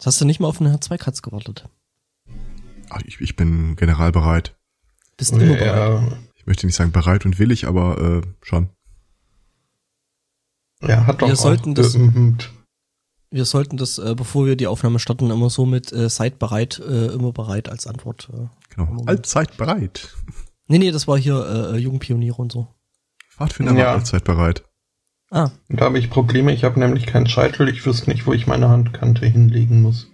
Jetzt hast du nicht mal auf eine H2-Katz gewartet. Ach, ich, ich bin general bereit. Bist immer bereit. Er, Ich möchte nicht sagen bereit und willig, aber äh, schon. er hat doch Wir auch sollten das-. Wir sollten das, äh, bevor wir die Aufnahme starten, immer so mit äh, seid bereit, äh, immer bereit als Antwort. Äh. Genau. Allzeit bereit. Nee, nee, das war hier äh, Jugendpioniere und so. Pfadfinder Ja. war allzeit bereit. Ah, Da habe ich Probleme. Ich habe nämlich keinen Scheitel. Ich wüsste nicht, wo ich meine Handkante hinlegen muss.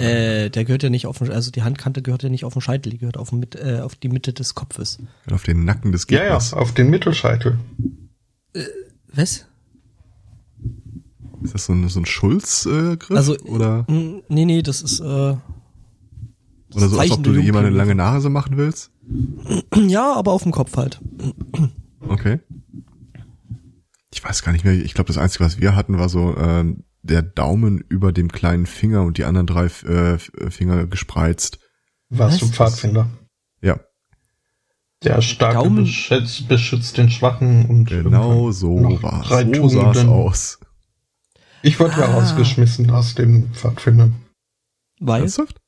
Äh, äh, der gehört ja nicht auf den, also die Handkante gehört ja nicht auf den Scheitel, die gehört auf, den äh, auf die Mitte des Kopfes. auf den Nacken des Ja, ja, Gegners. auf den Mittelscheitel. Was? Ist das so ein, so ein Schulz-Griff? Also, oder, Mm, Nee, nee, das ist, äh, oder so, als ob du der dir jemand eine lange Nase machen willst? ja, aber auf dem Kopf halt. Okay. Ich weiß gar nicht mehr. Ich glaube, das Einzige, was wir hatten, war so ähm, der Daumen über dem kleinen Finger und die anderen drei äh, Finger gespreizt. Warst Was? du Pfadfinder? Ja, Der starke Daumen- beschützt, beschützt den Schwachen und genau so war drei So sah es Tugenden. aus. Ich wurde ja Ah. rausgeschmissen aus den Pfadfindern. Weil, Ernsthaft?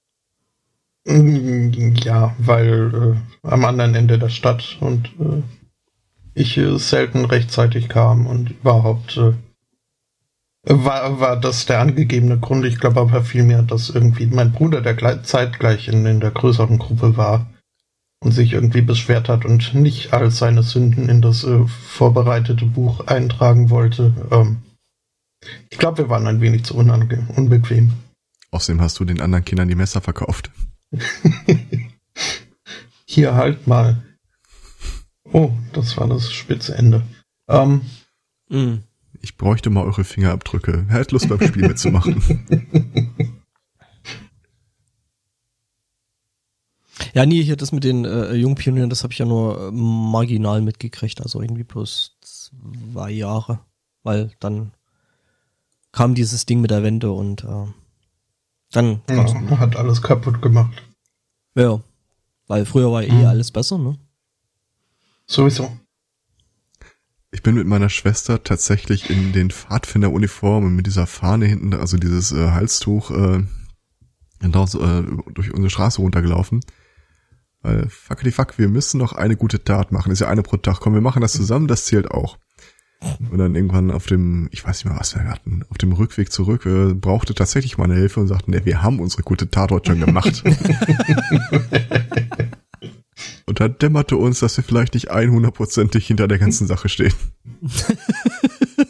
Mm, Ja, weil äh, am anderen Ende der Stadt und äh, ich äh, selten rechtzeitig kam und überhaupt äh, war, war das der angegebene Grund. Ich glaube aber vielmehr, dass irgendwie mein Bruder, der gleich, zeitgleich in, in der größeren Gruppe war und sich irgendwie beschwert hat und nicht all seine Sünden in das äh, vorbereitete Buch eintragen wollte. Ähm, ich glaube, wir waren ein wenig zu unbequem. Außerdem hast du den anderen Kindern die Messer verkauft. Hier halt mal. Oh, das war das spitze Ende. Ähm, mh, Ich bräuchte mal eure Fingerabdrücke. Wer hat Lust beim Spiel mitzumachen? ja, nee, hier das mit den äh, Jungpionieren, das habe ich ja nur äh, marginal mitgekriegt, also irgendwie bloß zwei Jahre, weil dann kam dieses Ding mit der Wende und äh, dann ja, hat alles kaputt gemacht. Ja, weil früher war eh Mhm. alles besser, ne? Sowieso. Ich bin mit meiner Schwester tatsächlich in den Pfadfinderuniformen mit dieser Fahne hinten, also dieses äh, Halstuch, äh, hinaus, äh, durch unsere Straße runtergelaufen. Weil, fuck die fuck, wir müssen noch eine gute Tat machen. Ist ja eine pro Tag. Komm, wir machen das zusammen, das zählt auch. Und dann irgendwann auf dem, ich weiß nicht mehr, was wir hatten, auf dem Rückweg zurück, äh, brauchte tatsächlich meine Hilfe und sagten, ne, wir haben unsere gute Tat heute schon gemacht. und da dämmerte uns, dass wir vielleicht nicht 100%ig hinter der ganzen Sache stehen.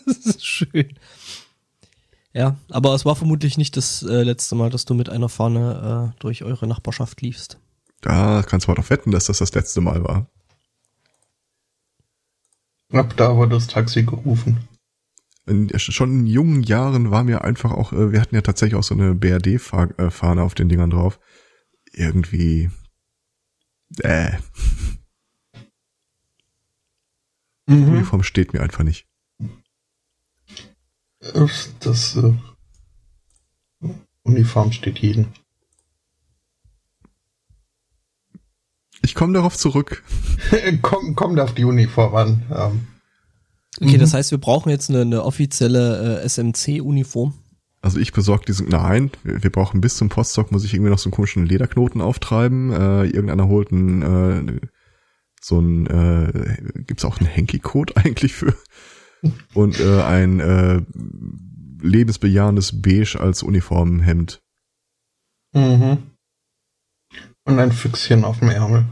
das ist schön. Ja, aber es war vermutlich nicht das äh, letzte Mal, dass du mit einer Fahne äh, durch eure Nachbarschaft liefst. Da kannst du mal drauf wetten, dass das das letzte Mal war. Ab da wurde das Taxi gerufen. In, schon in jungen Jahren war mir einfach auch, äh, wir hatten ja tatsächlich auch so eine BRD-Fahne auf den Dingern drauf. Irgendwie, äh, die Mhm. Uniform steht mir einfach nicht. Das äh, Uniform steht jeden. Ich komme darauf zurück. Komm, kommt auf die Uniform an. Ähm, Okay, Mhm. das heißt, wir brauchen jetzt eine, eine offizielle äh, SMC-Uniform. Also ich besorge diesen, nein, wir, brauchen bis zum Postdoc, muss ich irgendwie noch so einen komischen Lederknoten auftreiben. Äh, irgendeiner holt einen, äh, so ein, äh, gibt's auch einen Henky-Code eigentlich für? Und äh, ein äh, lebensbejahendes Beige als Uniformhemd. mhm. Und ein Füchschen auf dem Ärmel.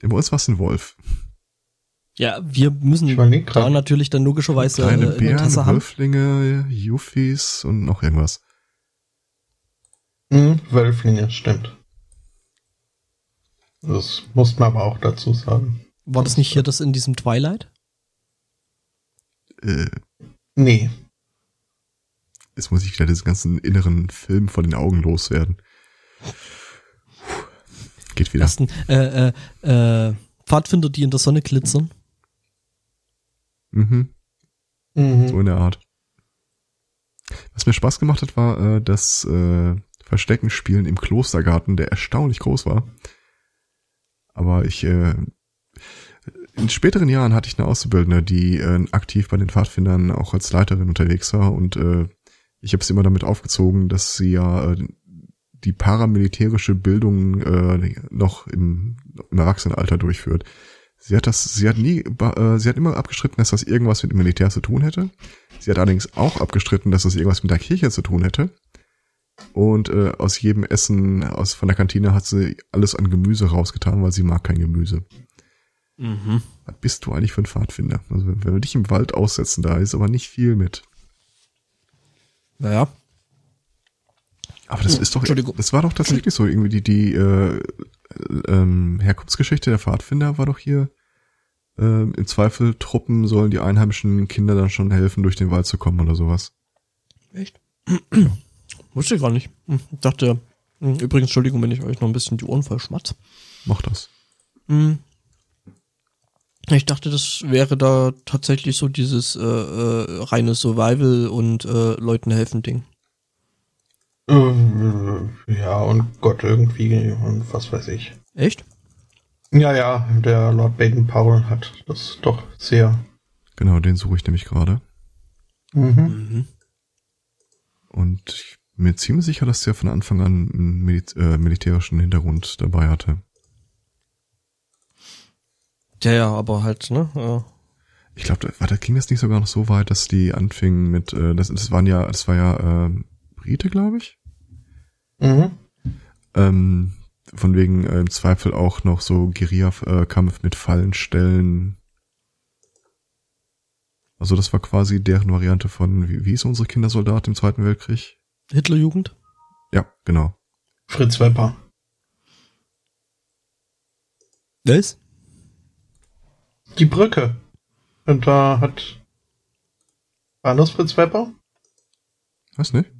Bei uns war's ein Wolf. Ja, wir müssen da natürlich dann logischerweise Kleine äh, eine Tasse Bären, haben. Wölflinge, Yuffis und noch irgendwas. Mhm, Wölflinge, stimmt. Das muss man aber auch dazu sagen. War das nicht hier das in diesem Twilight? Äh, Nee. jetzt muss ich wieder diesen ganzen inneren Film vor den Augen loswerden. Geht wieder. Ersten, äh, äh, äh, Pfadfinder, die in der Sonne glitzern. Mhm. Mhm. So in der Art. Was mir Spaß gemacht hat, war äh, das äh, Versteckenspielen im Klostergarten, der erstaunlich groß war. Aber ich, äh, in späteren Jahren hatte ich eine Auszubildende, die äh, aktiv bei den Pfadfindern auch als Leiterin unterwegs war und äh, Ich habe es immer damit aufgezogen, dass sie ja äh, die paramilitärische Bildung äh, noch im, im Erwachsenenalter durchführt. Sie hat das, sie hat nie, äh, sie hat immer abgestritten, dass das irgendwas mit dem Militär zu tun hätte. Sie hat allerdings auch abgestritten, dass das irgendwas mit der Kirche zu tun hätte. Und äh, aus jedem Essen aus von der Kantine hat sie alles an Gemüse rausgetan, weil sie mag kein Gemüse. Mhm. Was bist du eigentlich für ein Pfadfinder? Also wenn wir dich im Wald aussetzen, da ist aber nicht viel mit. Naja. Aber das ist doch, das war doch tatsächlich so irgendwie die die äh, ähm, Herkunftsgeschichte der Pfadfinder war doch hier äh, im Zweifel Truppen sollen die einheimischen Kinder dann schon helfen, durch den Wald zu kommen oder sowas. Echt? Wusste ich gar nicht. Hm, Ich dachte, hm, übrigens, Entschuldigung, wenn ich euch noch ein bisschen die Ohren voll schmatz. Mach das. Hm. Ich dachte, das wäre da tatsächlich so dieses äh, äh, reine Survival und äh, Leuten helfen Ding. Äh, ja, und Gott irgendwie und was weiß ich. Echt? Ja, ja, der Lord Baden-Powell hat das doch sehr. Genau, den suche ich nämlich gerade. Mhm. Mhm. Und ich bin mir ziemlich sicher, dass der von Anfang an einen Mil äh, militärischen Hintergrund dabei hatte. Ja, ja, aber halt, ne? Äh, Ich glaube, da ging das nicht sogar noch so weit, dass die anfingen mit, äh, das, das waren ja, das war ja äh, Brite, glaube ich. Mhm. Ähm, von wegen äh, im Zweifel auch noch so Guerilla-Kampf mit Fallenstellen. Also das war quasi deren Variante von, wie, wie ist unsere Kindersoldat im Zweiten Weltkrieg? Hitlerjugend? Ja, genau. Fritz Wepper. Was? Die Brücke. Und da hat. War das Fritz Wepper? Weiß nicht.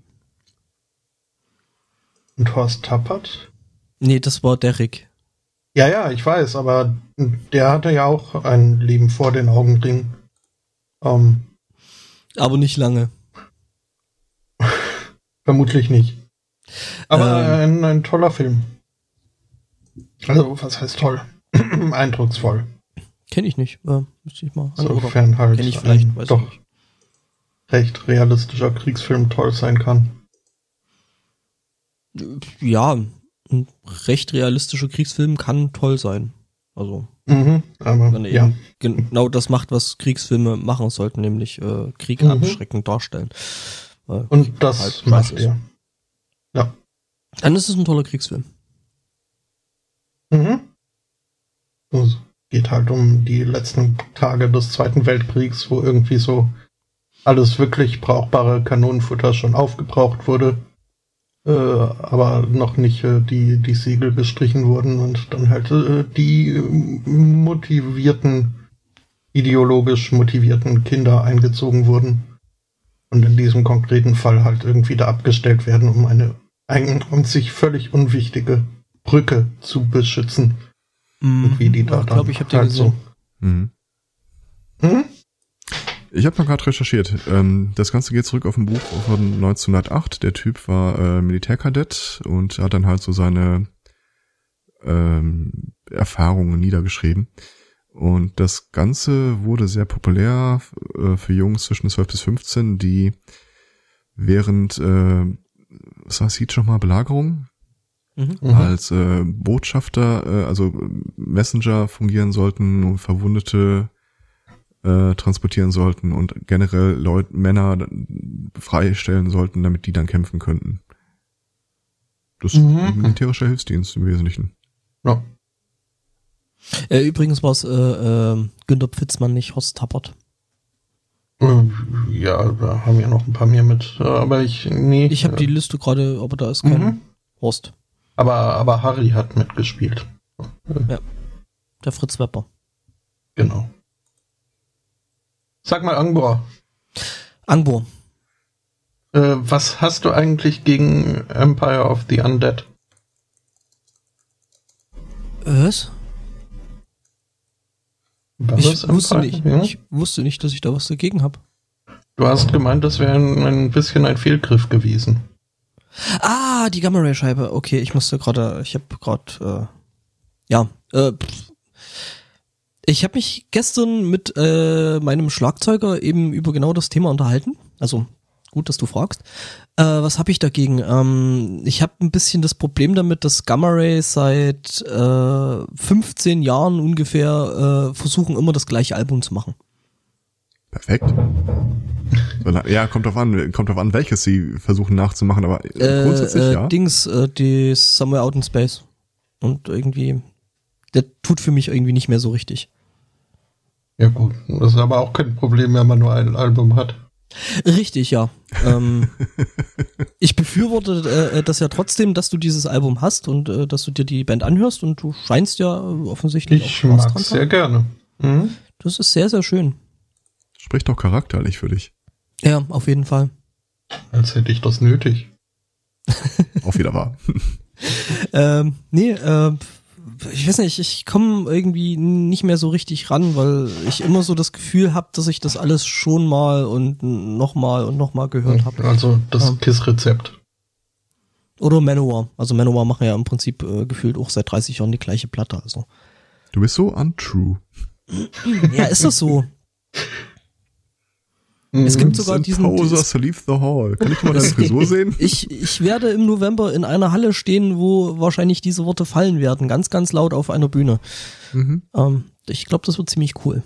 Und Horst Tappert? Nee, das war Derrick. Ja, ja, ich weiß, aber der hatte ja auch ein Leben vor den Augenringen. Ähm, Aber nicht lange. vermutlich nicht. Aber Ähm. ein, ein toller Film. Also, was heißt toll? Eindrucksvoll. Kenne ich nicht. Äh, müsste ich mal. Insofern halt Kenn ich vielleicht, ein doch nicht. recht realistischer Kriegsfilm toll sein kann. Ja, ein recht realistischer Kriegsfilm kann toll sein. Also, Mhm, aber wenn er ja. eben genau das macht, was Kriegsfilme machen sollten, nämlich äh, Krieg Mhm. abschreckend darstellen. Äh, Und das halt macht er. Ja. Dann ist es ein toller Kriegsfilm. Mhm. Es geht halt um die letzten Tage des Zweiten Weltkriegs, wo irgendwie so alles wirklich brauchbare Kanonenfutter schon aufgebraucht wurde, äh, aber noch nicht äh, die, die Siegel gestrichen wurden und dann halt äh, die äh, motivierten, ideologisch motivierten Kinder eingezogen wurden und in diesem konkreten Fall halt irgendwie da abgestellt werden, um eine ein, um sich völlig unwichtige Brücke zu beschützen. Und wie die da Mhm. ich glaube, ich habe den halt gesehen. Mhm. so. Ich habe noch gerade recherchiert. Ähm, das Ganze geht zurück auf ein Buch von 1908. Der Typ war äh, Militärkadett und hat dann halt so seine ähm, Erfahrungen niedergeschrieben. Und das Ganze wurde sehr populär äh, für Jungs zwischen 12 bis 15, die während, äh, was heißt hieß schon mal, Belagerung? Mhm. Mhm. als äh, Botschafter, äh, also Messenger fungieren sollten und Verwundete äh, transportieren sollten und generell Leute, Männer freistellen sollten, damit die dann kämpfen könnten. Das ist Mhm. ein militärischer Hilfsdienst im Wesentlichen. Ja. Äh, übrigens war es äh, äh, Günter Pfitzmann, nicht Horst Tappert. Ähm, Ja, da haben ja noch ein paar mehr mit, äh, aber ich, nee. Ich habe äh, die Liste gerade, aber da ist kein Mhm. Horst. Aber, aber Harry hat mitgespielt. Der Fritz Wepper. Genau. Sag mal, Angbor, Angbor. äh, was hast du eigentlich gegen Empire of the Undead? Was? War Ich wusste Empire? nicht. Ja? Ich wusste nicht, dass ich da was dagegen habe. Du hast gemeint, das wäre ein, ein bisschen ein Fehlgriff gewesen. Ah, die Gamma Ray Scheibe. Okay, ich musste gerade, ich habe gerade, äh, ja, äh, pff. Ich habe mich gestern mit äh, meinem Schlagzeuger eben über genau das Thema unterhalten. Also Gut, dass du fragst. Äh, was habe ich dagegen? Ähm, ich habe ein bisschen das Problem damit, dass Gamma Ray seit äh, 15 Jahren ungefähr äh, versuchen, immer das gleiche Album zu machen. Perfekt. Ja, kommt drauf an, kommt drauf an, welches sie versuchen nachzumachen, aber äh, grundsätzlich äh, ja. Dings, äh, die Somewhere Out in Space. Und irgendwie, der tut für mich irgendwie nicht mehr so richtig. Ja gut, das ist aber auch kein Problem, wenn man nur ein Album hat. Richtig, ja. ähm, ich befürworte äh, das ja trotzdem, dass du dieses Album hast und äh, dass du dir die Band anhörst und du scheinst ja offensichtlich Ich mag es sehr gerne. Mhm. Das ist sehr, sehr schön. Spricht doch charakterlich für dich. Ja, auf jeden Fall. Als hätte ich das nötig. Auch wieder wahr. ähm, nee, äh, ich weiß nicht, ich komme irgendwie nicht mehr so richtig ran, weil ich immer so das Gefühl habe, dass ich das alles schon mal und nochmal und nochmal gehört habe. Also das Ja. KISS-Rezept. Oder Manowar. Also Manowar machen ja im Prinzip äh, gefühlt auch seit 30 Jahren die gleiche Platte. Also. Du bist so untrue. Ja, ist das so? Es gibt sogar Send diesen. Posers leave the hall. Kann ich mal deine Frisur sehen? Ich, ich werde im November in einer Halle stehen, wo wahrscheinlich diese Worte fallen werden, ganz, ganz laut auf einer Bühne. Mhm. Ähm, ich glaube, das wird ziemlich cool.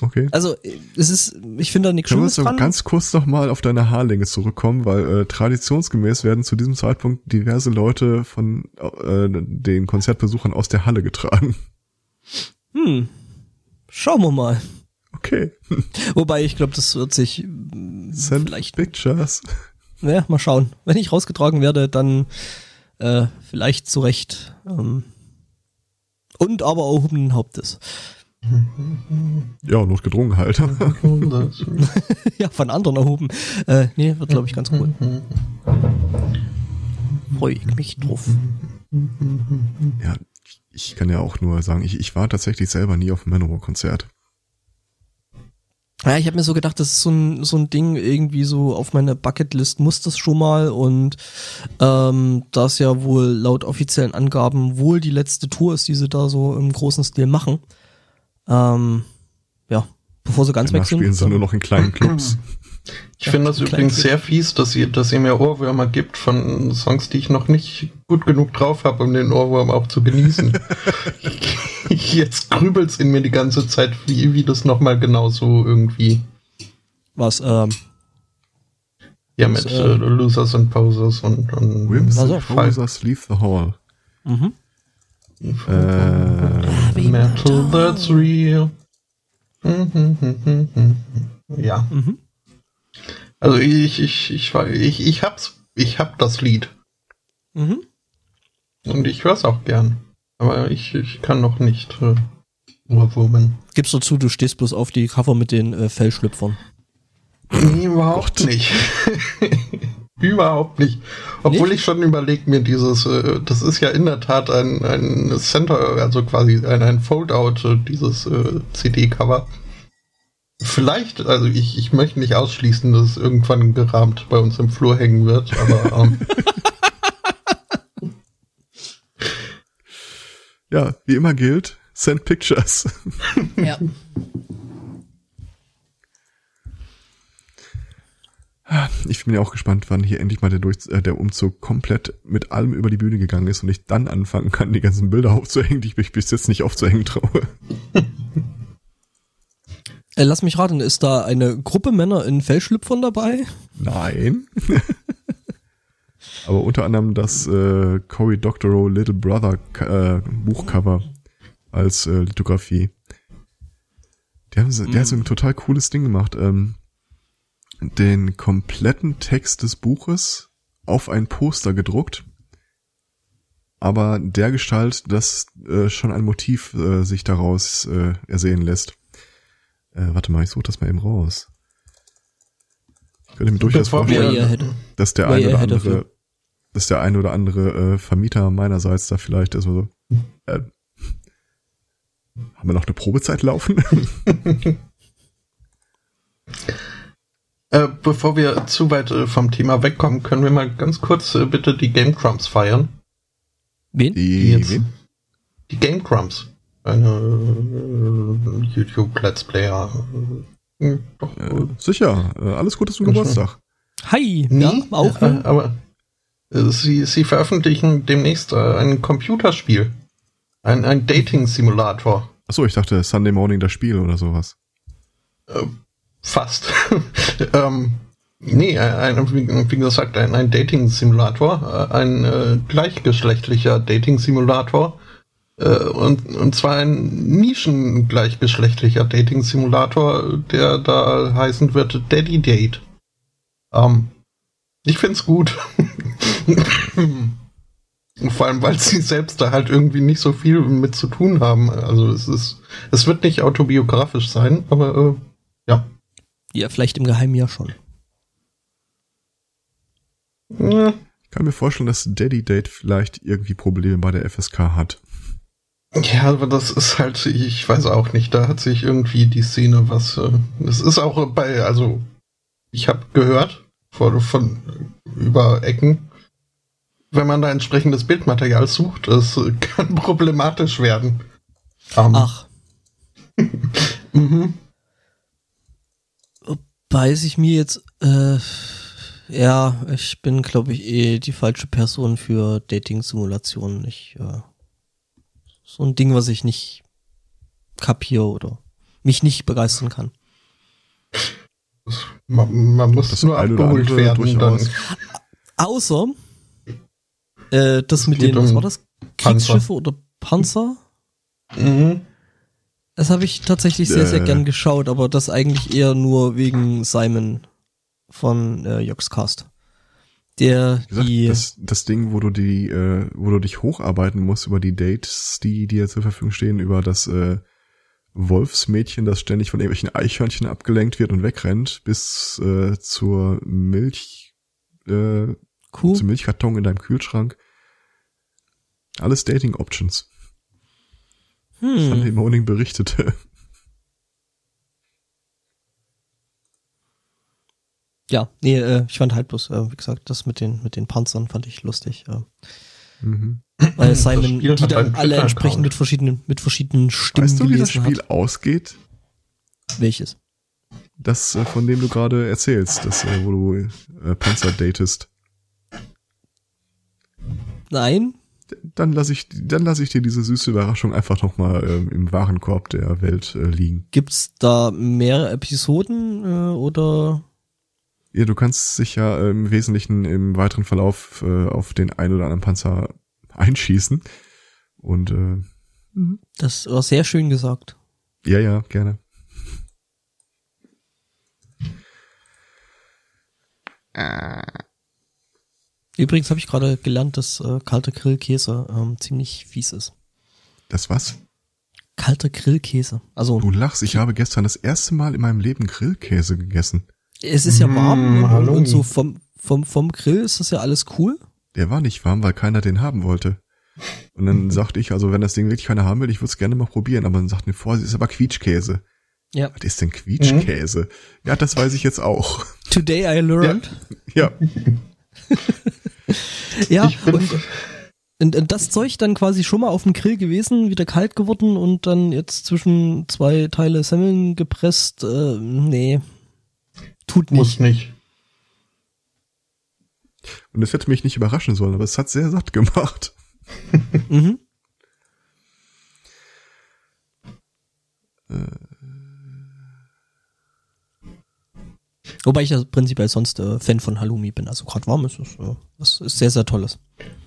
Okay. Also es ist, ich finde da nichts Können wir Schlimmes uns noch dran. ganz kurz noch mal auf deine Haarlänge zurückkommen, weil äh, traditionsgemäß werden zu diesem Zeitpunkt diverse Leute von äh, den Konzertbesuchern aus der Halle getragen. Hm. Schauen wir mal. Okay. Wobei ich glaube, das wird sich Send vielleicht, Pictures. ja, mal schauen. Wenn ich rausgetragen werde, dann äh, vielleicht zurecht. Ähm, und aber erhobenen Hauptes. Ja, notgedrungen halt. ja, von anderen erhoben. Äh, nee, wird glaube ich ganz cool. Freue ich mich drauf. ja, ich kann ja auch nur sagen, ich, ich war tatsächlich selber nie auf einem Manowar-Konzert. Ja, ich habe mir so gedacht, das ist so ein, so ein Ding irgendwie so auf meiner Bucketlist muss das schon mal und ähm, da es ja wohl laut offiziellen Angaben wohl die letzte Tour ist, die sie da so im großen Stil machen. Ähm, ja, bevor sie ganz Danach weg sind. spielen sie nur noch in kleinen Clubs. Ich finde das übrigens sehr fies, dass ihr, dass ihr mir Ohrwürmer gibt von Songs, die ich noch nicht gut genug drauf habe, um den Ohrwurm auch zu genießen. Jetzt grübelt's in mir die ganze Zeit, wie, wie das nochmal genau so irgendwie, Was, ähm, ja, mit äh, äh, Losers and Posers und, und Also, and Posers leave the hall. mhm. Äh, Metal that's real. Ja. Mhm. Also ich, ich, ich, ich, ich hab's, ich hab das Lied. Mhm. Und ich hör's auch gern. Aber ich, ich kann noch nicht äh, Ohrwurmen. Gibst du zu, du stehst bloß auf die Cover mit den äh, Fellschlüpfern. Nee, überhaupt nicht. überhaupt nicht. Obwohl Nicht? ich schon überlegt mir dieses, äh, das ist ja in der Tat ein, ein Center, also quasi ein, ein Foldout, äh, dieses äh, CD-Cover. Vielleicht, also ich, ich möchte nicht ausschließen, dass es irgendwann gerahmt bei uns im Flur hängen wird, aber ähm, ja, wie immer gilt, send pictures. Ja. Ich bin ja auch gespannt, wann hier endlich mal der, Durch äh, der Umzug komplett mit allem über die Bühne gegangen ist und ich dann anfangen kann, die ganzen Bilder aufzuhängen, die ich mich bis jetzt nicht aufzuhängen traue. Äh, lass mich raten, ist da eine Gruppe Männer in Fellschlüpfern dabei? Nein. Aber unter anderem das äh, Cory Doctorow Little Brother äh, Buchcover als äh, Lithografie. Die haben, so- Der hat so ein total cooles Ding gemacht. Ähm, den kompletten Text des Buches auf ein Poster gedruckt, aber der Gestalt, dass äh, schon ein Motiv äh, sich daraus äh, ersehen lässt. Äh, warte mal, ich suche das mal eben raus. Ich könnte mir durchaus vorstellen, dass der Way ein oder andere, dass der ein oder andere äh, Vermieter meinerseits da vielleicht ist so, äh, haben wir noch eine Probezeit laufen? äh, bevor wir zu weit äh, vom Thema wegkommen, können wir mal ganz kurz äh, bitte die Game Crumbs feiern. Wen? Die, Jetzt. wen? Die Game Crumbs. Eine äh, YouTube Let's Player. Äh, doch, Äh, sicher, äh, alles Gute zum Geburtstag. Hi, Nee, ja, auch. äh, ne? aber äh, sie, sie veröffentlichen demnächst äh, ein Computerspiel. Ein, ein Dating-Simulator. Achso, ich dachte Sunday Morning das Spiel oder sowas. Fast. ähm, nee, ein, wie wie gesagt, ein, ein Dating-Simulator. äh, Ein äh, gleichgeschlechtlicher Dating-Simulator. Äh, und, und zwar ein nischengleichgeschlechtlicher Dating-Simulator, der da heißen wird Daddy Date. Ähm, ich find's gut. Vor allem, weil sie selbst da halt irgendwie nicht so viel mit zu tun haben. Also es ist, es wird nicht autobiografisch sein, aber äh, ja. Ja, vielleicht im Geheimen ja schon. Ja, Ich kann mir vorstellen, dass Daddy Date vielleicht irgendwie Probleme bei der FSK hat. Ja, aber das ist halt, ich weiß auch nicht, da hat sich irgendwie die Szene was, äh, es ist auch bei, also, ich habe gehört von, von über Ecken, wenn man da entsprechendes Bildmaterial sucht, es kann problematisch werden. Ähm, Ach, mhm. weiß ich mir jetzt, äh, ja, ich bin, glaube ich, eh die falsche Person für Dating-Simulationen. Ich, äh, so ein Ding, was ich nicht kapiere oder mich nicht begeistern kann. man, man muss Das nur abgeholt werden. Dann, durchaus. Außer, äh, das mit den, was war das? Panzer. Kriegsschiffe oder Panzer? mhm. Das habe ich tatsächlich sehr, sehr Äh. gern geschaut, aber das eigentlich eher nur wegen Simon von äh, Joxcast. Der gesagt, die das, das Ding, wo du die, äh, wo du dich hocharbeiten musst über die Dates, die dir zur Verfügung stehen, über das äh, Wolfsmädchen, das ständig von irgendwelchen Eichhörnchen abgelenkt wird und wegrennt, bis äh, zur Milch, äh, Kuh. zum Milchkarton in deinem Kühlschrank. Alles Dating Options. Hm. Morning berichtete. Ja, nee, äh, ich fand halt bloß, äh, wie gesagt, das mit den mit den Panzern fand ich lustig. Äh, Mhm. weil Simon die dann einen alle entsprechend mit verschiedenen mit verschiedenen Stimmen Weißt du, wie das Spiel hat. ausgeht? Welches? Das, äh, von dem du gerade erzählst, das, äh, wo du äh, Panzer datest. Nein, Dann lasse ich, dann lasse ich dir diese süße Überraschung einfach noch mal ähm, im Warenkorb der Welt äh, liegen. gibt's da mehrere Episoden äh, oder? Ja, du kannst dich ja äh, im Wesentlichen im weiteren Verlauf äh, auf den ein oder anderen Panzer einschießen. Und äh, Das war sehr schön gesagt. ja, ja, gerne. Übrigens habe ich gerade gelernt, dass äh, kalter Grillkäse ähm, ziemlich fies ist. Das was? Kalter Grillkäse. Also Du lachst, ich habe gestern das erste Mal in meinem Leben Grillkäse gegessen. Es ist ja warm Mm, und, und so vom vom vom Grill ist das ja alles cool. Der war nicht warm, weil keiner den haben wollte. Und dann sagte ich, also wenn das Ding wirklich keiner haben will, ich würde es gerne mal probieren. Aber dann sagten wir, Vorsicht, ist aber Quietschkäse. Ja. Was ist denn Quietschkäse? Ja, das weiß ich jetzt auch. Today I learned. Ja, Ja, bin, und, und, und das Zeug dann quasi schon mal auf dem Grill gewesen, wieder kalt geworden und dann jetzt zwischen zwei Teile Semmeln gepresst. Äh, nee. Tut muss nicht. nicht. und es hätte mich nicht überraschen sollen, aber es hat sehr satt gemacht. Mhm. Wobei ich ja prinzipiell sonst äh, Fan von Halloumi bin. Also gerade warm ist es. Äh, das ist sehr, sehr tolles.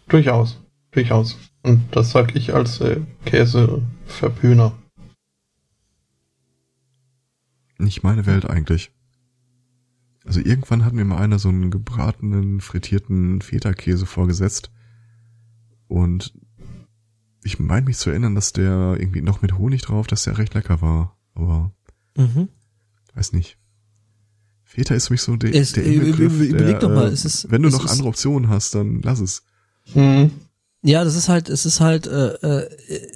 Durchaus. Durchaus. Und das sag ich als äh, Käseverpöner. Nicht meine Welt eigentlich. Also irgendwann hat mir mal einer so einen gebratenen, frittierten Feta-Käse vorgesetzt. Und ich meine mich zu erinnern, dass der irgendwie noch mit Honig drauf, dass der recht lecker war. Aber Mhm. weiß nicht. Feta ist für mich so der, Es- der äh, Inbegriff, über- überleg der, doch mal, äh, es ist- wenn du es noch ist- andere Optionen hast, dann lass es. Mhm. Ja, das ist halt, es ist halt, äh, äh,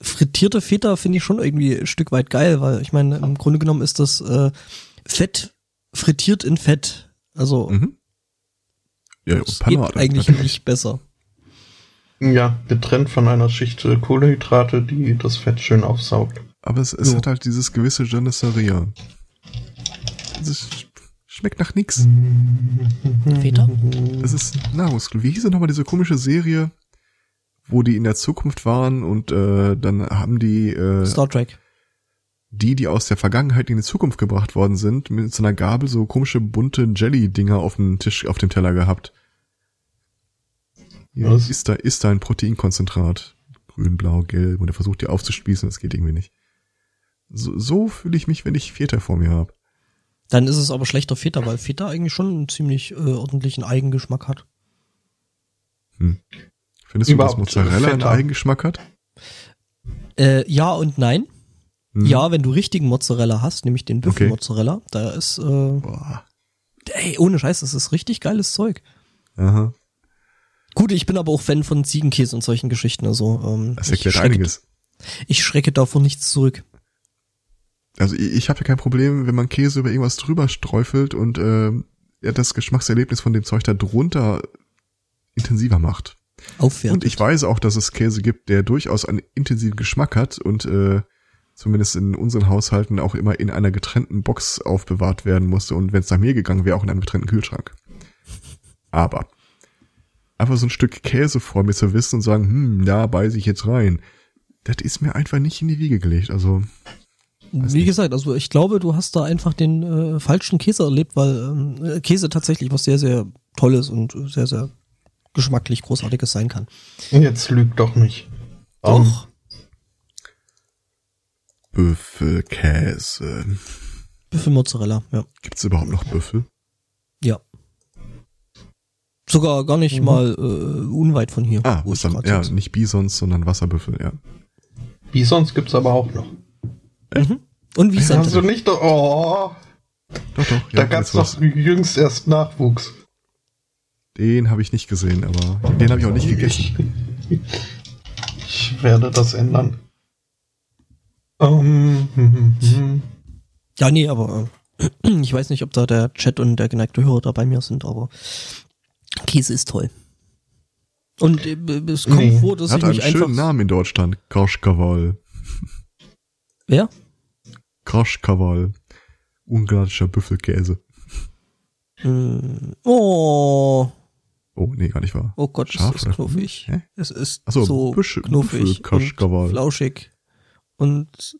frittierte Feta finde ich schon irgendwie ein Stück weit geil, weil ich meine, im Grunde genommen ist das äh, Fett frittiert in Fett. Also Mhm. Ja, es geht eigentlich natürlich. nicht besser. Ja, getrennt von einer Schicht äh, Kohlenhydrate, die das Fett schön aufsaugt. Aber es, es hat halt dieses gewisse Je ne sais rien. Es ist Schmeckt nach nix. Feta? Das ist Nahrungsmittel. Wie hieß denn nochmal diese komische Serie, wo die in der Zukunft waren und äh, dann haben die äh, Star Trek. Die, die aus der Vergangenheit in die Zukunft gebracht worden sind, mit so einer Gabel so komische bunte Jelly-Dinger auf dem Tisch, auf dem Teller gehabt. Ja, Was? ist da, ist da ein Proteinkonzentrat. Grün, blau, gelb und er versucht die aufzuspießen, das geht irgendwie nicht. So, so fühle ich mich, wenn ich Vierter vor mir habe. Dann ist es aber schlechter Feta, weil Feta eigentlich schon einen ziemlich äh, ordentlichen Eigengeschmack hat. Findest du, dass Überhaupt, Mozzarella äh, einen Feta. Eigengeschmack hat? Äh, ja und nein. Hm. Ja, wenn du richtigen Mozzarella hast, nämlich den Okay. Büffelmozzarella, da ist, äh, Boah. ey, ohne Scheiß, das ist richtig geiles Zeug. Aha. Gut, ich bin aber auch Fan von Ziegenkäse und solchen Geschichten, also ähm, Das ich erklärt schrecke, einiges. Ich schrecke davor nichts zurück. Also ich, ich habe ja kein Problem, wenn man Käse über irgendwas drüber streufelt und äh, ja, das Geschmackserlebnis von dem Zeug da drunter intensiver macht. Aufwerten. Und ich weiß auch, dass es Käse gibt, der durchaus einen intensiven Geschmack hat und äh, zumindest in unseren Haushalten auch immer in einer getrennten Box aufbewahrt werden musste und wenn es nach mir gegangen wäre, auch in einem getrennten Kühlschrank. Aber einfach so ein Stück Käse vor mir zu wissen und sagen, hm, da beiße ich jetzt rein, das ist mir einfach nicht in die Wiege gelegt. Also Wie gesagt, also ich glaube, du hast da einfach den äh, falschen Käse erlebt, weil ähm, äh, Käse tatsächlich was sehr, sehr Tolles und sehr, sehr geschmacklich Großartiges sein kann. Jetzt lügt doch nicht. Ähm, Doch. Büffelkäse. Büffelmozzarella, ja. Gibt es überhaupt noch Büffel? Ja. Sogar gar nicht Mhm. mal äh, unweit von hier. Ah, wo ich dann, ja, nicht Bisons, sondern Wasserbüffel, ja. Bisons gibt's aber auch noch. Mhm. Und wie Hast du Sente. nicht? Oh, Doch, doch. da ja, gab's jetzt was. doch jüngst erst Nachwuchs. Den habe ich nicht gesehen, aber den habe ich auch nicht gegessen. Ich, ich werde das ändern. Ähm, hm, hm, hm. Ja, nee, aber äh, ich weiß nicht, ob da der Chat und der geneigte Hörer da bei mir sind, aber Käse ist toll. Und äh, es kommt Nee. vor, dass Hat ich einen mich einfach... schönen Namen in Deutschland. Kroschkawal. Wer? Kroschkawal. Ungarischer Büffelkäse. Hm. Oh, Oh, nee, gar nicht wahr. oh Gott, Scharf es ist oder- knuffig. Hä? Es ist Ach so, so Büsche- knuffig und flauschig und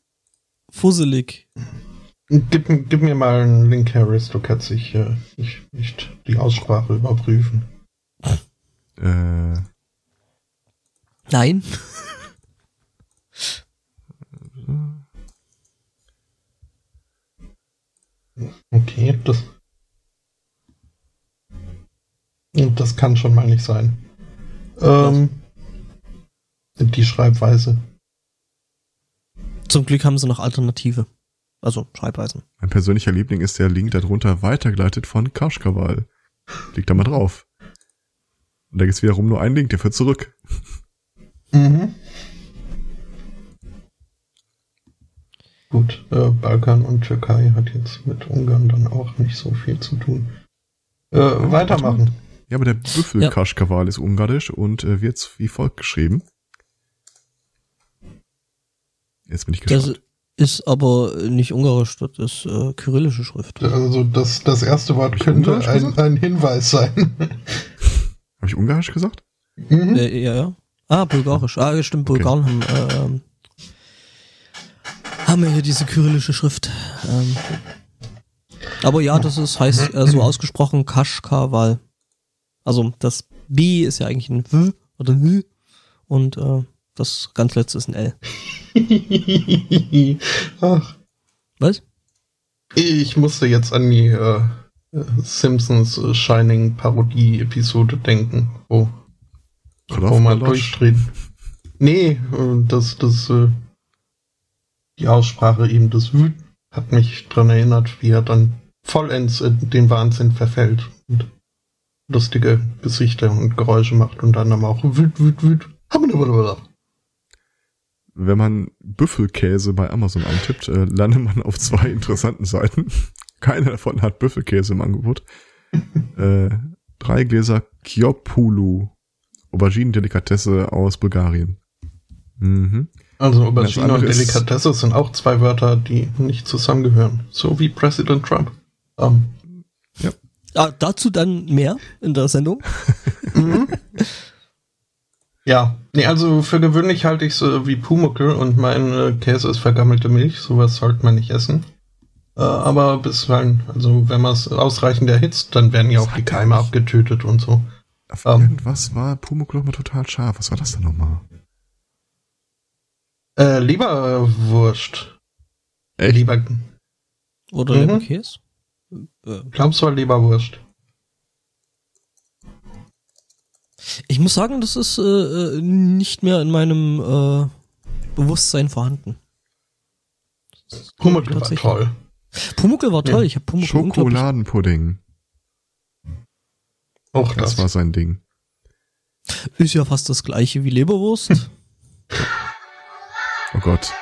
fusselig. Gib, gib mir mal einen Link, Harris. Du kannst ich, äh, ich nicht die Aussprache überprüfen. Äh, Nein. Okay, das. Das kann schon mal nicht sein. Ähm, die Schreibweise. Zum Glück haben sie noch Alternative. Also Schreibweisen. mein persönlicher Liebling ist der Link darunter weitergeleitet von Kroschkawal. Klick da mal drauf. Und da gibt's wiederum nur einen Link, der führt zurück. Mhm. Gut, äh, Balkan und Türkei hat jetzt mit Ungarn dann auch nicht so viel zu tun. Äh, weitermachen. Ja, aber der Büffelkaschkawal ist ungarisch und äh, wird wie folgt geschrieben. Jetzt bin ich Das gespannt. ist aber nicht ungarisch, das ist äh, kyrillische Schrift. Also das, das erste Wort könnte ein, ein Hinweis sein. Habe ich ungarisch gesagt? mhm. Äh, ja, ja. Ah, bulgarisch. Ah, stimmt, Bulgaren haben, äh, ähm, haben ja hier diese kyrillische Schrift. Ähm. Aber ja, das ist, heißt äh, so ausgesprochen Kaschkawal. Also das B ist ja eigentlich ein W oder W und äh, das ganz letzte ist ein L. Ach, Was? ich musste jetzt an die äh, Simpsons äh, Shining Parodie-Episode denken, wo, wo man durchdreht. Nee, äh, das, das, äh, die Aussprache eben des Wüt hat mich dran erinnert, wie er dann vollends in den Wahnsinn verfällt und lustige Gesichter und Geräusche macht und dann aber auch wüt, wüt, wüt. Wenn man Büffelkäse bei Amazon antippt, äh, landet man auf zwei interessanten Seiten. Keine davon hat Büffelkäse im Angebot. äh, drei Gläser Kiopulu, Auberginen-Delikatesse aus Bulgarien. Mhm. Also Aubergine und Delikatesse sind auch zwei Wörter, die nicht zusammengehören. So wie Präsident Trump. Ähm, Ja. Ah, dazu dann mehr in der Sendung. Mhm. Ja, nee, also für gewöhnlich halte ich so wie Pumuckel und mein äh, Käse ist vergammelte Milch. Sowas sollte man nicht essen. Äh, aber bisweilen, also wenn man es ausreichend erhitzt, dann werden ja auch die Keime abgetötet und so. Auf Ähm. irgendwas war Pumuckl noch mal total scharf. Was war das denn nochmal? Äh, Leberwurst. Echt? Lieber, Oder Mhm. Leberkäse. Äh, glaub's war Leberwurst. Ich muss sagen, das ist äh, äh, nicht mehr in meinem äh, Bewusstsein vorhanden. Pumuckel war toll. Pumuckel war toll. Ja. Ich habe unglaublich. Schokoladenpudding. Auch Das das. war sein Ding. Ist ja fast das gleiche wie Leberwurst. Oh Gott.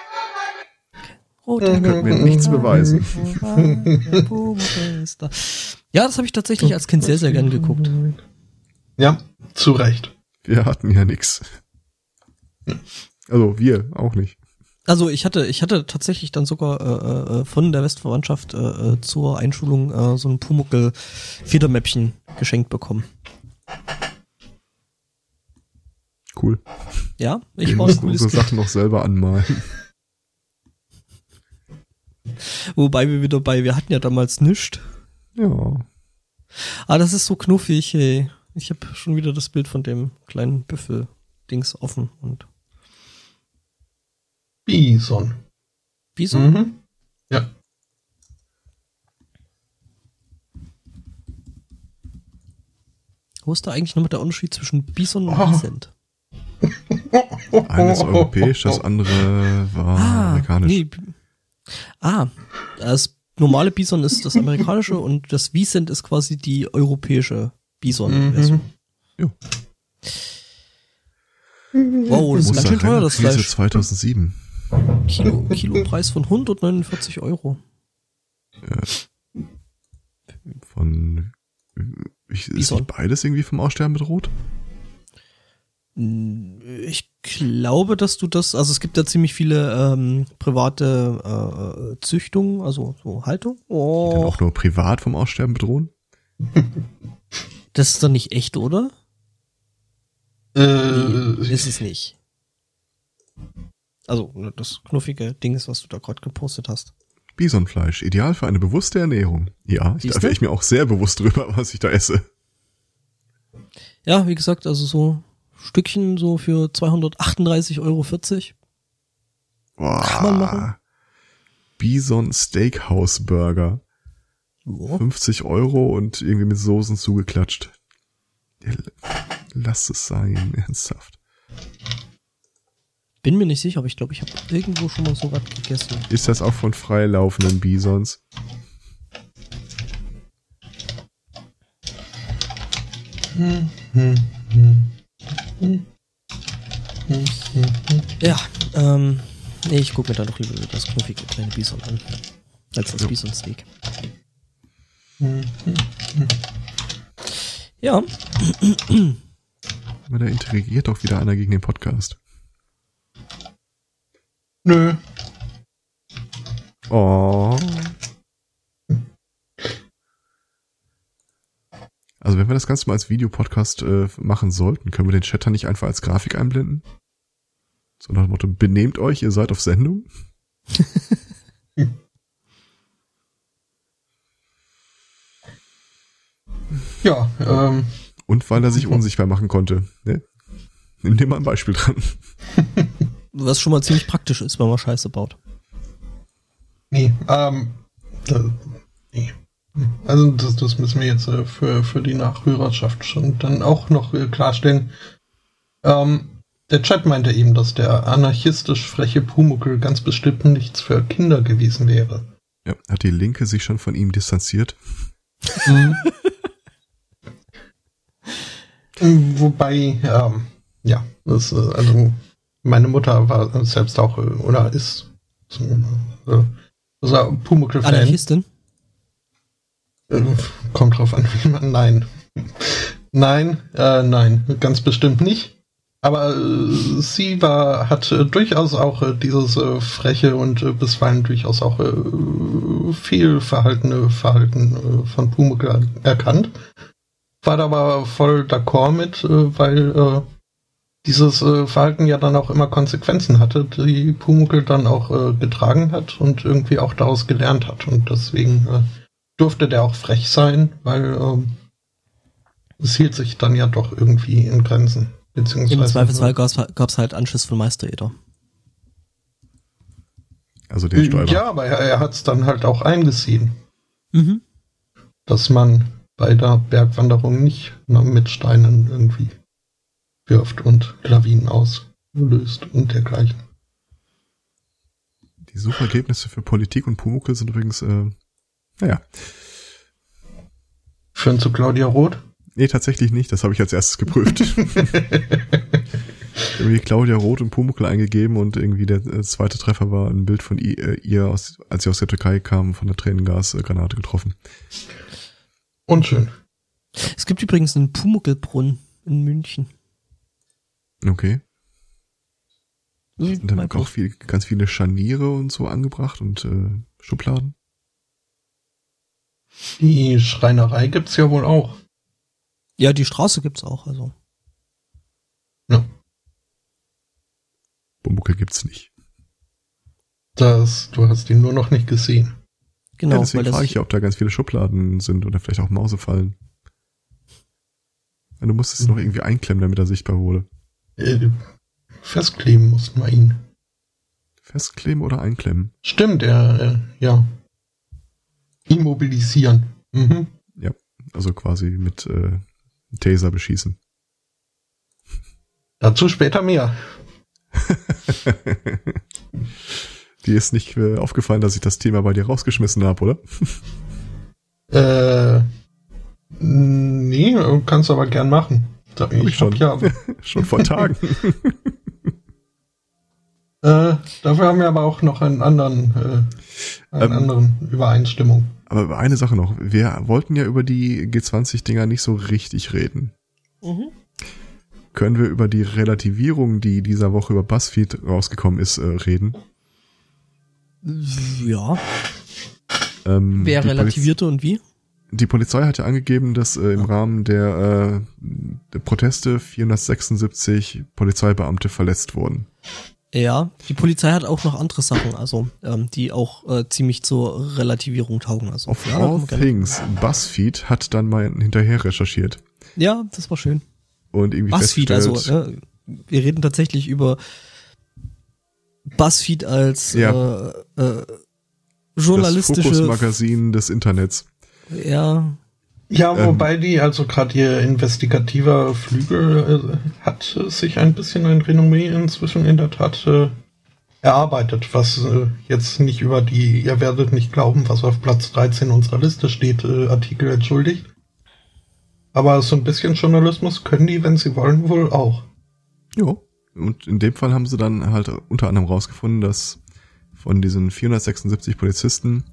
Rote Mhm. Könnt mir nichts beweisen. Pumuckl ist da. Ja, das habe ich tatsächlich als Kind sehr, sehr gern geguckt. Ja, zu Recht. Wir hatten ja nix. Also wir auch nicht. Also ich hatte, ich hatte tatsächlich dann sogar äh, äh, von der Westverwandtschaft äh, äh, zur Einschulung äh, so ein Pumuckel Federmäppchen geschenkt bekommen. Cool. Ja, ich Wir mussten unsere Kind. Sachen noch selber anmalen. Wobei wir wieder bei, wir hatten ja damals nischt. Ja. Ah, das ist so knuffig, ey. Ich habe schon wieder das Bild von dem kleinen Büffel-Dings offen und Bison. wieso? Mhm. Ja. Wo ist da eigentlich nochmal der Unterschied zwischen Bison und Oh. Eines europäisch, das andere war amerikanisch. nee. Ah, das normale Bison ist das amerikanische und das Wiesent ist quasi die europäische Bison-Version. Mhm. Wow, das ist ganz schön teuer, das Krise Fleisch. 2007. Kilo, Kilopreis von 149 Euro. Von, ich, ist Bison. nicht beides irgendwie vom Aussterben bedroht? Ich glaube, dass du das, also es gibt ja ziemlich viele ähm, private äh, Züchtungen, also so Haltung. Die dann Oh, auch nur privat vom Aussterben bedrohen? das ist doch nicht echt, oder? Äh, Ist es nicht. Also ne, das knuffige Ding ist, was du da gerade gepostet hast. Bisonfleisch, ideal für eine bewusste Ernährung. Ja, ich, da wäre ich mir auch sehr bewusst drüber, was ich da esse. Ja, wie gesagt, also so Stückchen so für 238,40 Euro. Boah. Kann man machen. Bison Steakhouse Burger. Ja. 50 Euro und irgendwie mit Soßen zugeklatscht. Ja, Lass es sein, ernsthaft. Bin mir nicht sicher, aber ich glaube, ich habe irgendwo schon mal so was gegessen. Ist das auch von freilaufenden Bisons? Ja, ähm, nee, ich gucke mir da doch lieber das knuffige kleine Bison an. Als das Jo. Bison-Steak. Ja, Aber da interagiert doch wieder einer gegen den Podcast. nö. Oh. Also wenn wir das Ganze mal als Videopodcast äh, machen sollten, können wir den Chat dann nicht einfach als Grafik einblenden? So nach dem Motto, benehmt euch, ihr seid auf Sendung? Ja, ähm, Und weil er sich unsichtbar machen konnte. Ne? Nimm dir mal ein Beispiel dran. was schon mal ziemlich praktisch ist, wenn man Scheiße baut. nee, ähm, da, nee. Also das, das müssen wir jetzt äh, für, für die Nachhörerschaft schon dann auch noch äh, klarstellen. Ähm, der Chat meinte eben, dass der anarchistisch freche Pumuckel ganz bestimmt nichts für Kinder gewesen wäre. Ja, hat die Linke sich schon von ihm distanziert? Mhm. Ähm, Wobei, ähm, ja, das, äh, also meine Mutter war selbst auch äh, oder ist äh, also Pumuckl-Fan. Anarchistin? Äh, kommt drauf an, wie man. Nein. Nein, äh, nein, ganz bestimmt nicht. Aber äh, sie war, hat äh, durchaus auch äh, dieses äh, freche und bisweilen durchaus auch äh, fehlverhaltene Verhalten von Pumuckl erkannt. War da aber voll d'accord mit, äh, weil äh, dieses äh, Verhalten ja dann auch immer Konsequenzen hatte, die Pumuckl dann auch äh, getragen hat und irgendwie auch daraus gelernt hat. Und deswegen äh, durfte der auch frech sein, weil äh, es hielt sich dann ja doch irgendwie in Grenzen. Beziehungsweise, Im Zweifelsfall gab es halt Anschiss von Meistereder. Also den Stäuber. Ja, aber er, er hat es dann halt auch eingesehen, Mhm. dass man bei der Bergwanderung nicht na, mit Steinen irgendwie wirft und Lawinen auslöst und dergleichen. Die Suchergebnisse für Politik und Pumuckl sind übrigens, äh, naja. Führen zu Claudia Roth? Nee, tatsächlich nicht. Das habe ich als erstes geprüft. irgendwie Claudia Roth und Pumuckl eingegeben und irgendwie der äh, zweite Treffer war ein Bild von äh, ihr, als sie aus der Türkei kam, von der Tränengasgranate getroffen. Unschön. Es gibt übrigens einen Pumuckl-Brunnen in München. Okay. Und dann mein auch viel, ganz viele Scharniere und so angebracht und äh, Schubladen. Die Schreinerei gibt's ja wohl auch. Ja, die Straße gibt's auch, also. Ja. Pumuckl gibt's nicht. Das, du hast ihn nur noch nicht gesehen. Genau, ja, deswegen frage ich ja, ob da ganz viele Schubladen sind oder vielleicht auch Mausefallen. Ja, Du musst es noch irgendwie einklemmen, damit er sichtbar wurde. Äh, festkleben mussten wir ihn. Festkleben oder einklemmen? Stimmt, er, äh, ja. Immobilisieren. Mhm. Also quasi mit äh, Taser beschießen. Dazu später mehr. Dir ist nicht äh, aufgefallen, dass ich das Thema bei dir rausgeschmissen habe, oder? Äh, nee, kannst du aber gern machen. Da, ich ich hab schon. ja, Schon vor Tagen. äh, dafür haben wir aber auch noch einen anderen, äh, einen Ähm, anderen Übereinstimmung. Aber eine Sache noch. Wir wollten ja über die G20-Dinger nicht so richtig reden. Mhm. Können wir über die Relativierung, die dieser Woche über BuzzFeed rausgekommen ist, äh, reden? Ja, Ähm, wer relativierte und wie? Die Polizei hat ja angegeben, dass äh, im Rahmen der, äh, der Proteste 476 Polizeibeamte verletzt wurden. Ja, die Polizei hat auch noch andere Sachen, also ähm, die auch äh, ziemlich zur Relativierung taugen. Also, Of ja, all things, BuzzFeed hat dann mal hinterher recherchiert ja, das war schön. und irgendwie Buzzfeed, also ne, wir reden tatsächlich über Buzzfeed als Ja. äh, äh, das journalistische, Fokus-Magazin des Internets. ja, Ja, ähm, wobei die, also gerade ihr investigativer Flügel äh, hat sich ein bisschen ein Renommee inzwischen in der Tat äh, erarbeitet, was äh, jetzt nicht über die, ihr werdet nicht glauben, was auf Platz 13 unserer Liste steht, äh, Artikel entschuldigt. Aber so ein bisschen Journalismus können die, wenn sie wollen, wohl auch. Jo. Und in dem Fall haben sie dann halt unter anderem rausgefunden, dass von diesen 476 Polizisten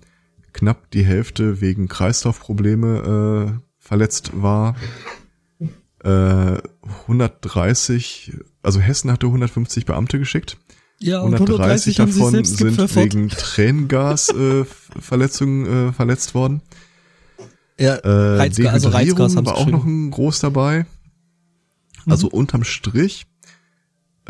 knapp die Hälfte wegen Kreislaufprobleme äh, verletzt war. Äh, 130, also Hessen hatte 150 Beamte geschickt. ja, und 130 130 haben sich davon sind wegen Tränengasverletzungen äh, äh, verletzt worden. ja, Äh, Reizgas, also Reizgas war auch noch ein Groß dabei. Also unterm Strich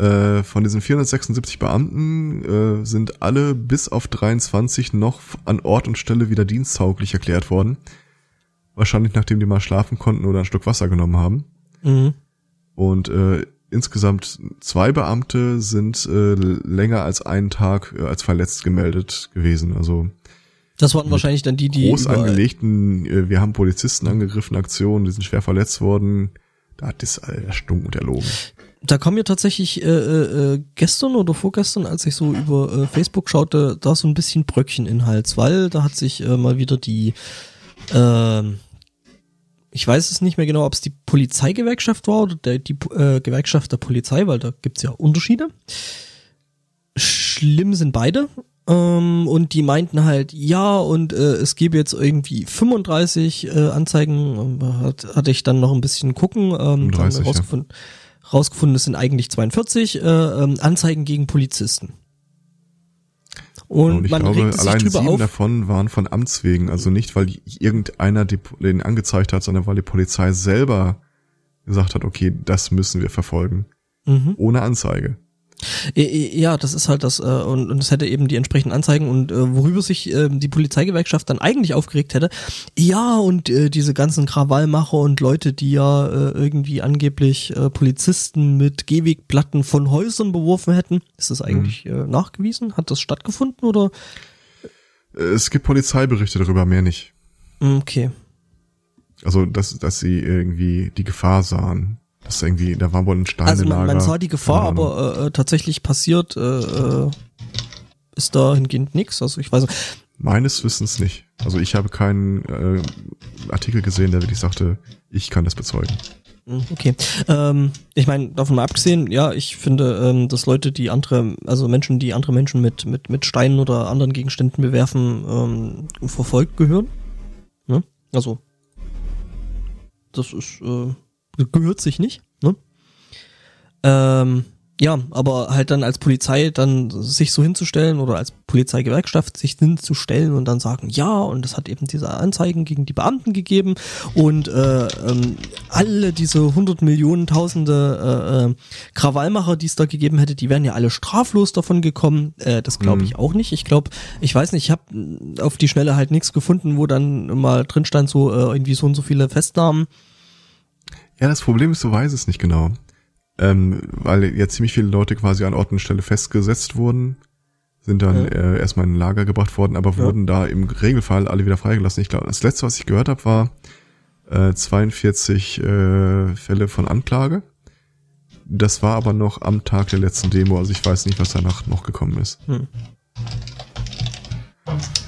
äh, von diesen 476 Beamten äh, sind alle bis auf 23 noch an Ort und Stelle wieder diensttauglich erklärt worden. Wahrscheinlich nachdem die mal schlafen konnten oder ein Stück Wasser genommen haben. Mhm. Und äh, insgesamt zwei Beamte sind äh, länger als einen Tag äh, als verletzt gemeldet gewesen. Also Das waren wahrscheinlich dann die, die groß angelegten, äh, wir haben Polizisten angegriffen, Aktionen, die sind schwer verletzt worden. Da hat das äh, erstunken und erlogen. Da kam mir tatsächlich äh, äh, äh, gestern oder vorgestern, als ich so über äh, Facebook schaute, da so ein bisschen Bröckchen in Hals, weil da hat sich äh, mal wieder die, ähm, ich weiß es nicht mehr genau, ob es die Polizeigewerkschaft war oder der, die äh, Gewerkschaft der Polizei, weil da gibt's ja Unterschiede. Schlimm sind beide. Ähm, und die meinten halt, ja, und äh, es gäbe jetzt irgendwie 35 äh, Anzeigen, hat, hatte ich dann noch ein bisschen gucken, ähm, 35, dann ja. Rausgefunden, es sind eigentlich 42 äh, ähm, Anzeigen gegen Polizisten. Und, und ich man glaube, allein sieben auf. davon waren von Amts wegen. Also nicht, weil irgendeiner den angezeigt hat, sondern weil die Polizei selber gesagt hat, okay, das müssen wir verfolgen. Mhm. Ohne Anzeige. Ja, das ist halt das, äh, und, und es hätte eben die entsprechenden Anzeigen und äh, worüber sich äh, die Polizeigewerkschaft dann eigentlich aufgeregt hätte, ja, und äh, diese ganzen Krawallmacher und Leute, die ja äh, irgendwie angeblich äh, Polizisten mit Gehwegplatten von Häusern beworfen hätten, ist das eigentlich mhm. äh, nachgewiesen? Hat das stattgefunden oder? Es gibt Polizeiberichte darüber, mehr nicht. Okay. Also, dass, dass sie irgendwie die Gefahr sahen. Das irgendwie, da war wohl ein Stein Also man, man sah die Gefahr, aber äh, äh, tatsächlich passiert äh, äh, ist da hingehend nichts. Also ich weiß. Meines Wissens nicht. Also ich habe keinen äh, Artikel gesehen, der wirklich sagte, ich kann das bezeugen. Hm, okay. Ähm, ich meine, davon mal abgesehen, ja, ich finde, ähm, dass Leute, die andere, also Menschen, die andere Menschen mit, mit, mit Steinen oder anderen Gegenständen bewerfen, ähm, verfolgt gehören. Ne? Also, das ist äh, gehört sich nicht. Ne? Ähm, ja, aber halt dann als Polizei dann sich so hinzustellen oder als Polizeigewerkschaft sich hinzustellen und dann sagen, ja, und es hat eben diese Anzeigen gegen die Beamten gegeben und äh, ähm, alle diese hundert Millionen, tausende äh, äh, Krawallmacher, die es da gegeben hätte, die wären ja alle straflos davon gekommen. Äh, das glaube ich mhm. auch nicht. Ich glaube, ich weiß nicht, ich habe auf die Schnelle halt nichts gefunden, wo dann mal drin stand, so äh, irgendwie so und so viele Festnahmen ja, das Problem ist, du weißt es nicht genau. Ähm, weil jetzt ziemlich viele Leute quasi an Ort und Stelle festgesetzt wurden, sind dann ja. äh, erstmal in ein Lager gebracht worden, aber ja. wurden da im Regelfall alle wieder freigelassen. Ich glaube, das letzte, was ich gehört habe, war äh, 42 äh, Fälle von Anklage. Das war aber noch am Tag der letzten Demo, also ich weiß nicht, was danach noch gekommen ist. Hm.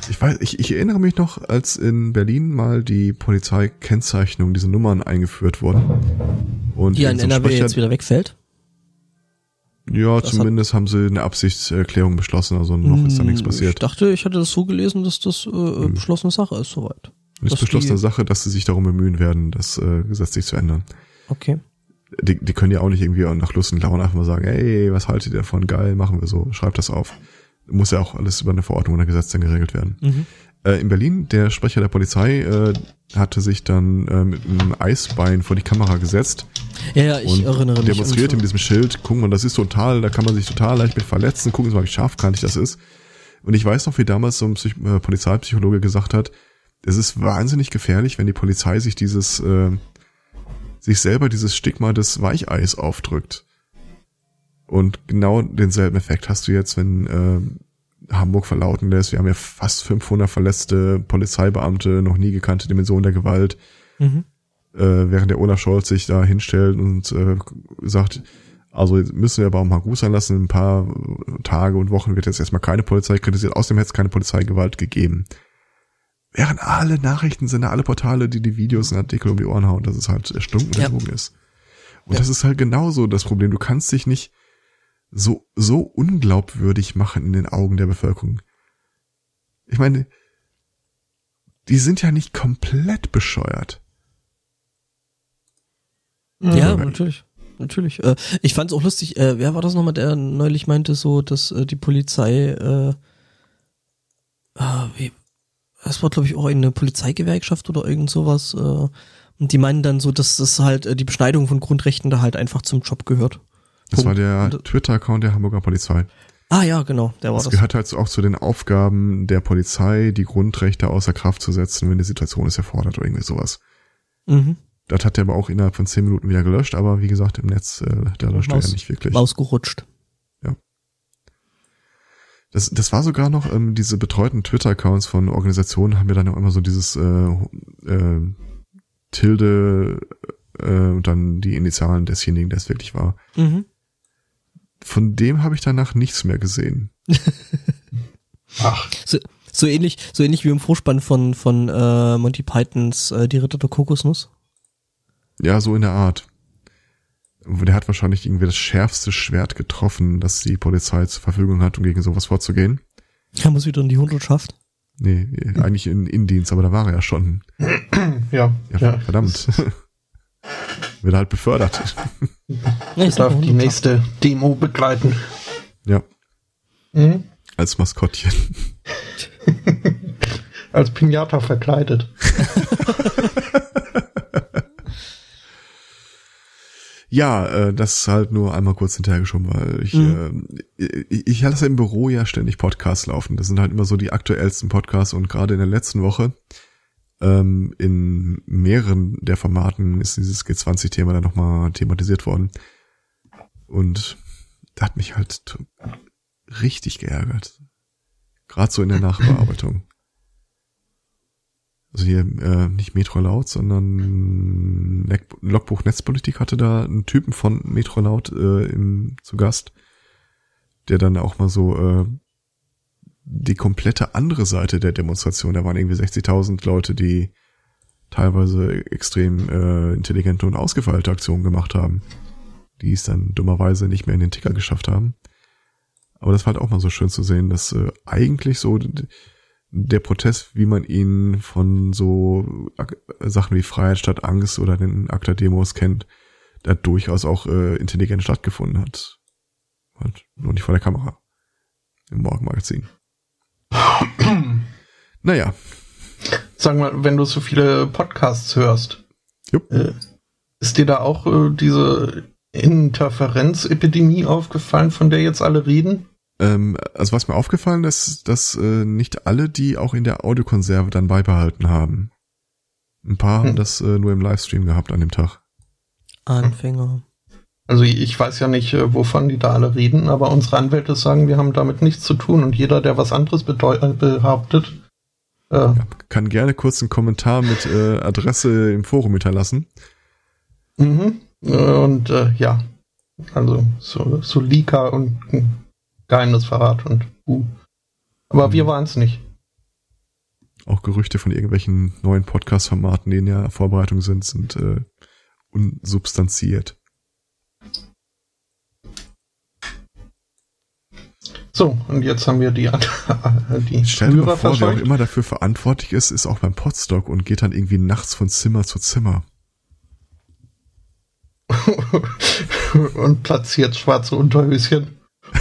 Ich weiß, ich, ich erinnere mich noch, als in Berlin mal die Polizeikennzeichnung, diese Nummern eingeführt wurden. Und die an NRW Sprecher, jetzt wieder wegfällt? Ja, das zumindest haben sie eine Absichtserklärung beschlossen, also noch ist da nichts hm, passiert. Ich dachte, ich hatte das so gelesen, dass das äh, hm. beschlossene Sache ist, soweit. Es ist beschlossene Sache, dass sie sich darum bemühen werden, das äh, gesetzlich zu ändern. Okay. Die, die können ja auch nicht irgendwie nach Lust und Laune einfach mal sagen, ey, was haltet ihr davon? Geil, machen wir so, schreibt das auf muss ja auch alles über eine Verordnung oder Gesetz dann geregelt werden. Mhm. Äh, in Berlin, der Sprecher der Polizei äh, hatte sich dann äh, mit einem Eisbein vor die Kamera gesetzt. Ja, ja, ich erinnere mich. Demonstrierte mit diesem Schild, guck mal, das ist total, da kann man sich total leicht mit verletzen, gucken Sie mal, wie scharfkantig das ist. Und ich weiß noch, wie damals so ein Psych äh, Polizeipsychologe gesagt hat, es ist wahnsinnig gefährlich, wenn die Polizei sich dieses, äh, sich selber dieses Stigma des Weicheis aufdrückt. Und genau denselben Effekt hast du jetzt, wenn äh, Hamburg verlauten lässt, wir haben ja fast 500 verletzte Polizeibeamte, noch nie gekannte Dimension der Gewalt. Mhm. Äh, während der Olaf Scholz sich da hinstellt und äh, sagt, also müssen wir aber auch mal gut sein lassen, ein paar Tage und Wochen wird jetzt erstmal keine Polizei kritisiert, außerdem hätte es keine Polizeigewalt gegeben. Während alle Nachrichten sind, alle Portale, die die Videos und Artikel um die Ohren hauen, dass es halt erstunken ja. ist. Und ja. das ist halt genauso das Problem. Du kannst dich nicht so, so unglaubwürdig machen in den Augen der Bevölkerung. Ich meine, die sind ja nicht komplett bescheuert. Ja, mhm. natürlich. Natürlich. Äh, ich fand es auch lustig, äh, wer war das nochmal, der neulich meinte so, dass äh, die Polizei, äh, äh, wie, das war glaube ich auch eine Polizeigewerkschaft oder irgend sowas, äh, und die meinen dann so, dass das halt die Beschneidung von Grundrechten da halt einfach zum Job gehört. Das war der Twitter-Account der Hamburger Polizei. Ah ja, genau, der war das. Das gehört halt auch zu den Aufgaben der Polizei, die Grundrechte außer Kraft zu setzen, wenn die Situation es erfordert oder irgendwie sowas. Mhm. Das hat er aber auch innerhalb von zehn Minuten wieder gelöscht, aber wie gesagt, im Netz, äh, da löscht Maus, er ja nicht wirklich. Ausgerutscht. Ja. Das, das war sogar noch, ähm, diese betreuten Twitter-Accounts von Organisationen haben wir dann auch immer so dieses äh, äh, Tilde äh, und dann die Initialen desjenigen, der es wirklich war. Mhm von dem habe ich danach nichts mehr gesehen. Ach. So, so ähnlich, so ähnlich wie im Vorspann von, von äh, Monty Pythons äh, Die Ritter der Kokosnuss. Ja, so in der Art. Der hat wahrscheinlich irgendwie das schärfste Schwert getroffen, das die Polizei zur Verfügung hat, um gegen sowas vorzugehen. Er muss wieder in die Hundertschaft. Nee, eigentlich in Indienst, aber da war er ja schon. Ja. Ja, ja. verdammt. Wird halt befördert. Ich darf die nächste Demo begleiten. Ja, Mhm. als Maskottchen. Als Pinata verkleidet. Ja, äh, das ist halt nur einmal kurz hinterhergeschoben, weil ich, Mhm. äh, ich, ich lasse im Büro ja ständig Podcasts laufen. Das sind halt immer so die aktuellsten Podcasts und gerade in der letzten Woche ähm, in mehreren der Formaten ist dieses G20-Thema dann nochmal thematisiert worden. Und da hat mich halt richtig geärgert. Gerade so in der Nachbearbeitung. Also hier äh, nicht Metro Laut, sondern Logbuch Netzpolitik hatte da einen Typen von Metro Laut äh, im, zu Gast, der dann auch mal so äh, die komplette andere Seite der Demonstration, da waren irgendwie 60.000 Leute, die teilweise extrem äh, intelligente und ausgefeilte Aktionen gemacht haben, die es dann dummerweise nicht mehr in den Ticker geschafft haben. Aber das war halt auch mal so schön zu sehen, dass äh, eigentlich so der Protest, wie man ihn von so Ak- Sachen wie Freiheit statt Angst oder den ACTA-Demos kennt, da durchaus auch äh, intelligent stattgefunden hat. Halt nur nicht vor der Kamera. Im Morgenmagazin. naja, Sag mal, wenn du so viele Podcasts hörst, Jupp. äh, ist dir da auch äh, diese Interferenzepidemie aufgefallen, von der jetzt alle reden? ähm, also was mir aufgefallen ist, dass äh, nicht alle die auch in der Audiokonserve dann beibehalten haben. Ein paar haben Hm. das äh, nur im Livestream gehabt an dem Tag. Anfänger. Also ich weiß ja nicht, äh, wovon die da alle reden, aber unsere Anwälte sagen, wir haben damit nichts zu tun und jeder, der was anderes äh, behauptet, äh, Ja, kann gerne kurz einen Kommentar mit äh, Adresse im Forum hinterlassen. mhm. Äh, und äh, ja, also so, so Leaker und Geheimnisverrat und uh. Aber Mhm. wir waren es nicht. Auch Gerüchte von irgendwelchen neuen Podcast-Formaten, die in der Vorbereitung sind, sind unsubstanziert. So, und jetzt haben wir die, die Stell dir mal vor, wer auch immer dafür verantwortlich ist, ist auch beim Podstock und geht dann irgendwie nachts von Zimmer zu Zimmer. und platziert schwarze Unterhöschen.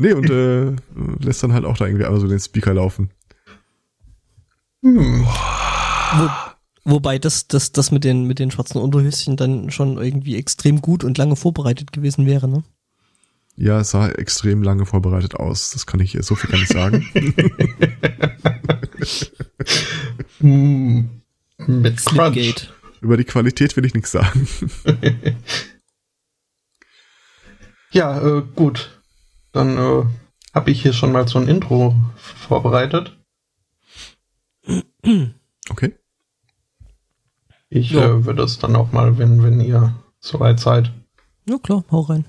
Nee, und äh, lässt dann halt auch da irgendwie einmal so den Speaker laufen. Hm. Wo, wobei das, das, das mit den, mit den schwarzen Unterhöschen dann schon irgendwie extrem gut und lange vorbereitet gewesen wäre, ne? Ja, es sah extrem lange vorbereitet aus. Das kann ich, so viel kann ich sagen. Hm. Mit. Slipgate. Über die Qualität will ich nichts sagen. Ja, äh, gut. Dann äh, habe ich hier schon mal so ein Intro vorbereitet. Okay. Ich Ja. äh, würde es dann auch mal, wenn, wenn ihr soweit seid. Ja klar, hau rein.